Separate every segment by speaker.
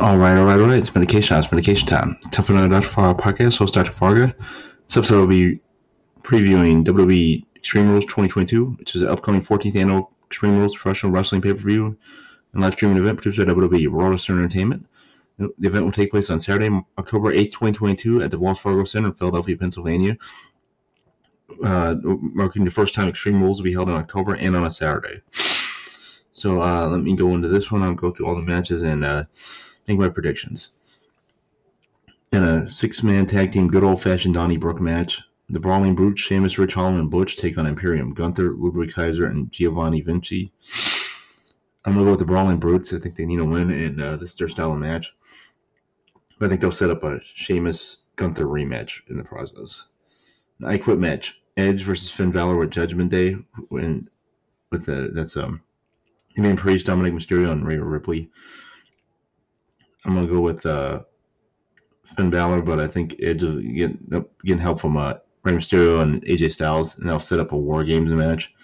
Speaker 1: All right, all right, all right. It's medication time. It's medication time. It's time for another Dr. Farga podcast. Host Dr. Farga. This episode will be previewing WWE Extreme Rules 2022, which is the upcoming 14th annual Extreme Rules professional wrestling pay per view and live streaming event produced by WWE Raw Wrestling Entertainment. The event will take place on Saturday, October 8th, 2022, at the Wells Fargo Center in Philadelphia, Pennsylvania. Uh, marking the first time Extreme Rules will be held in October and on a Saturday. So uh, let me go into this one. I'll go through all the matches and uh, make my predictions. In a six-man tag team, good old-fashioned Donnybrook match, the Brawling Brutes, Sheamus, Ridge Holland, and Butch take on Imperium, Gunther, Ludwig Kaiser, and Giovanni Vinci. I'm gonna go with the Brawling Brutes. I think they need a win, and uh, this is their style of match. But I think they'll set up a Sheamus Gunther rematch in the process. An I Quit match: Edge versus Finn Balor with Judgment Day, and with the that's um, Damian Priest, Dominic Mysterio, and Rhea Ripley. I'm gonna go with uh, Finn Balor, but I think Edge will get getting help from uh, Rey Mysterio and AJ Styles, and they'll set up a War Games match.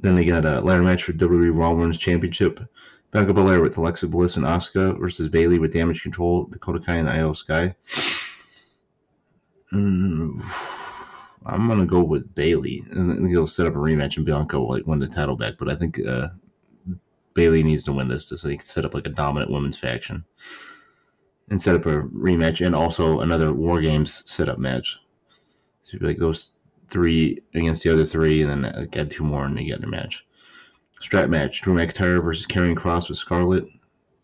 Speaker 1: Then they got a ladder match for WWE Raw Women's Championship. Bianca Belair with Alexa Bliss and Asuka versus Bayley with Damage Control, Dakota Kai and Iyo Sky. Mm, I'm gonna go with Bayley, and they'll set up a rematch, and Bianca will like win the title back. But I think uh, Bayley needs to win this to so set up like a dominant women's faction and set up a rematch and also another War Games setup match. So like those three against the other three, and then add two more, and they get their match. Strap match: Drew McIntyre versus Karrion Kross with Scarlett.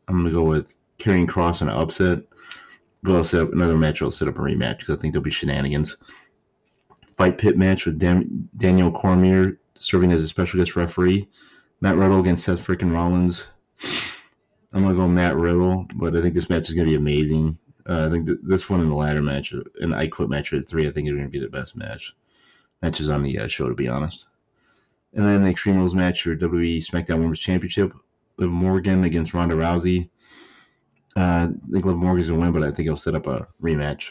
Speaker 1: I'm gonna go with Karrion Kross on an upset. But I'll set up another match. I'll set up a rematch because I think there'll be shenanigans. Fight pit match with Dan- Daniel Cormier serving as a special guest referee. Matt Riddle against Seth freaking Rollins. I'm gonna go Matt Riddle, but I think this match is gonna be amazing. Uh, I think th- this one and the ladder match and I quit match at three, I think are gonna be the best match matches on the uh, show, to be honest. And then the Extreme Rules match for WWE SmackDown Women's Championship: Liv Morgan against Ronda Rousey. Uh, I think Liv Morgan's gonna win, but I think he'll set up a rematch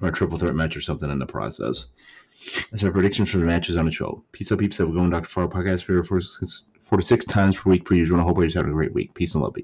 Speaker 1: or a triple threat match or something in the process. That's my predictions for the matches on the show. Peace out, peeps. Have a going to Dr. Farr podcast. We're four, four to six times per week per usual. I hope you guys having a great week. Peace and love. Peace.